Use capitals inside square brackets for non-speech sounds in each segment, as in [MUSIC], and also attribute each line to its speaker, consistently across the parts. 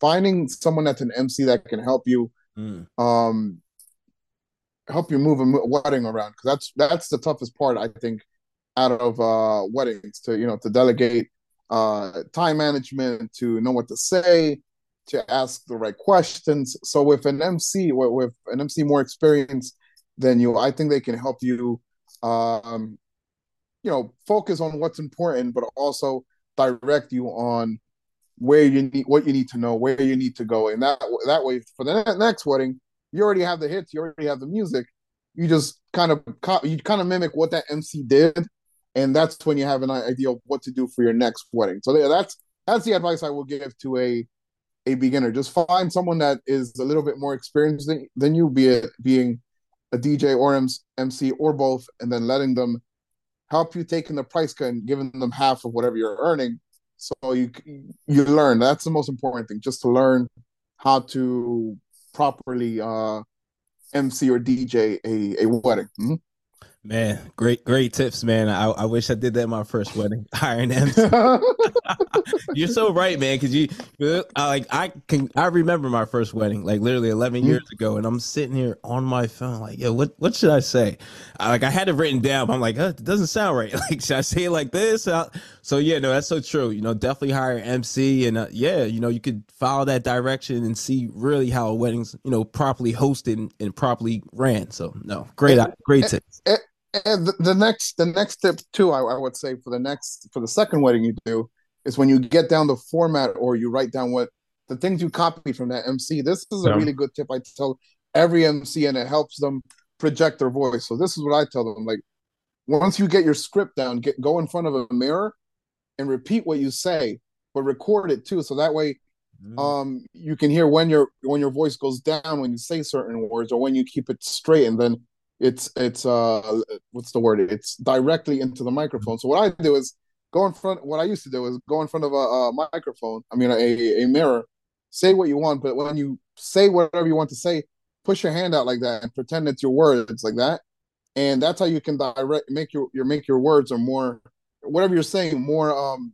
Speaker 1: Finding someone that's an MC that can help you, um, help you move a wedding around. Because that's that's the toughest part I think out of uh weddings to you know to delegate uh time management to know what to say to ask the right questions. So with an mc with, with an mc more experienced than you i think they can help you um you know focus on what's important but also direct you on where you need what you need to know where you need to go. And that that way for the next wedding you already have the hits you already have the music. You just kind of you kind of mimic what that mc did. And that's when you have an idea of what to do for your next wedding. So that's that's the advice i will give to a a beginner. Just find someone that is a little bit more experienced than, than you be it being a dj or mc or both and then letting them help you taking the price cut and giving them half of whatever you're earning so you you learn that's the most important thing just to learn how to properly uh mc or dj a, a wedding Mhm.
Speaker 2: Man, great, great tips, man. I, I wish I did that in my first wedding. [LAUGHS] Hiring MC. [LAUGHS] You're so right, man. Because you, I, like, I can, I remember my first wedding, like literally 11
Speaker 1: Mm-hmm.
Speaker 2: years ago, and I'm sitting here on my phone, like, yo, what, what should I say? I, like, I had it written down. But I'm like, uh, it doesn't sound right. [LAUGHS] Like, should I say it like this? Uh, so yeah, no, that's so true. You know, definitely hire an MC, and uh, yeah, you know, you could follow that direction and see really how a wedding's, you know, properly hosted and, and properly ran. So no, great, great tips.
Speaker 1: And, the, the next the next tip too I, I would say for the next for the second wedding you do is when you get down the format or you write down what the things you copy from that mc this is a
Speaker 2: Yeah.
Speaker 1: really good tip. I tell every mc and it helps them project their voice. So this is what i tell them like once you get your script down get go in front of a mirror and repeat what you say but record it too. So that way um you can hear when your when your voice goes down when you say certain words or when you keep it straight and then it's it's uh what's the word it's directly into the microphone so what i do is go in front what i used to do is go in front of a, a microphone i mean a, a mirror say what you want but when you say whatever you want to say push your hand out like that and pretend it's your words like that and that's how you can direct make your your make your words or more whatever you're saying more um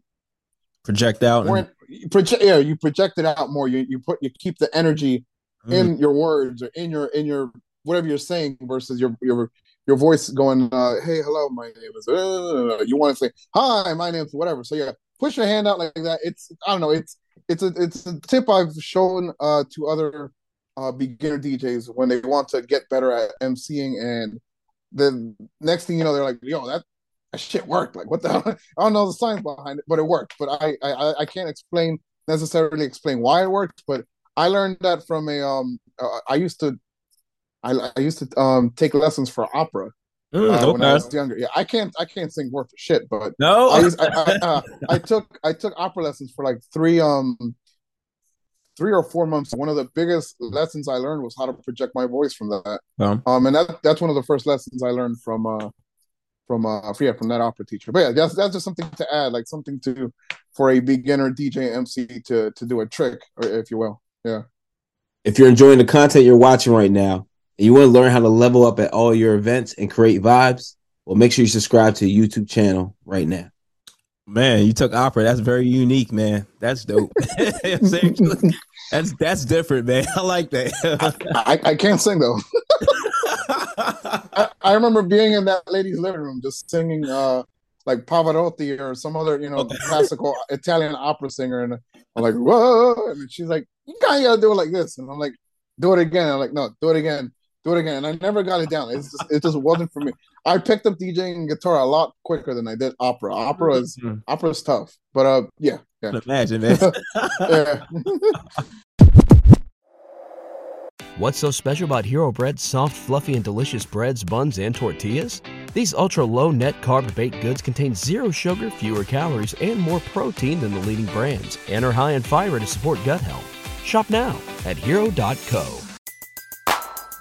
Speaker 2: Project out.
Speaker 1: more
Speaker 2: and-
Speaker 1: you project yeah you project it out more you you put you keep the energy
Speaker 2: Mm.
Speaker 1: in your words or in your in your whatever you're saying versus your your your voice going uh hey hello my name is uh, you want to say hi my name's whatever so yeah push your hand out like that it's i don't know it's it's a it's a tip i've shown uh to other uh beginner djs when they want to get better at emceeing and the next thing you know they're like yo that that shit worked like what the [LAUGHS] hell? i don't know the science behind it but it worked but i i i can't explain necessarily explain why it worked but I learned that from a um. Uh, I used to, I, I used to um take lessons for opera
Speaker 2: Mm,
Speaker 1: uh, when I was younger. Yeah, I can't I can't sing worth a shit, but
Speaker 2: No,
Speaker 1: I used, I, I, uh, [LAUGHS] I took I took opera lessons for like three um three or four months. One of the biggest lessons I learned was how to project my voice from that.
Speaker 2: Um,
Speaker 1: Um, and that that's one of the first lessons I learned from uh from uh yeah from that opera teacher. But yeah, that's that's just something to add, like something to for a beginner DJ MC to to do a trick, or if you will. Yeah.
Speaker 2: If you're enjoying the content you're watching right now and you want to learn how to level up at all your events and create vibes, well, make sure you subscribe to the YouTube channel right now. Man, you took opera. That's very unique, man. That's dope. [LAUGHS] [LAUGHS] that's that's different, man. I like that.
Speaker 1: I, I, can't sing though. [LAUGHS] I, I, remember being in that lady's living room just singing uh like Pavarotti or some other, you know, okay. classical Italian opera singer, and I'm like, whoa, and she's like, you gotta do it like this, and I'm like, do it again. I'm like, no, do it again, do it again, and I never got it down. It's just, it just wasn't for me. I picked up DJing and guitar a lot quicker than I did opera. Opera is mm-hmm. opera is tough, but uh, yeah, yeah.
Speaker 2: Imagine, man. [LAUGHS] yeah. [LAUGHS]
Speaker 3: What's so special about Hero Bread's soft, fluffy, and delicious breads, buns, and tortillas? These ultra low net carb baked goods contain zero sugar, fewer calories, and more protein than the leading brands, and are high in fiber to support gut health. Shop now at hero.co.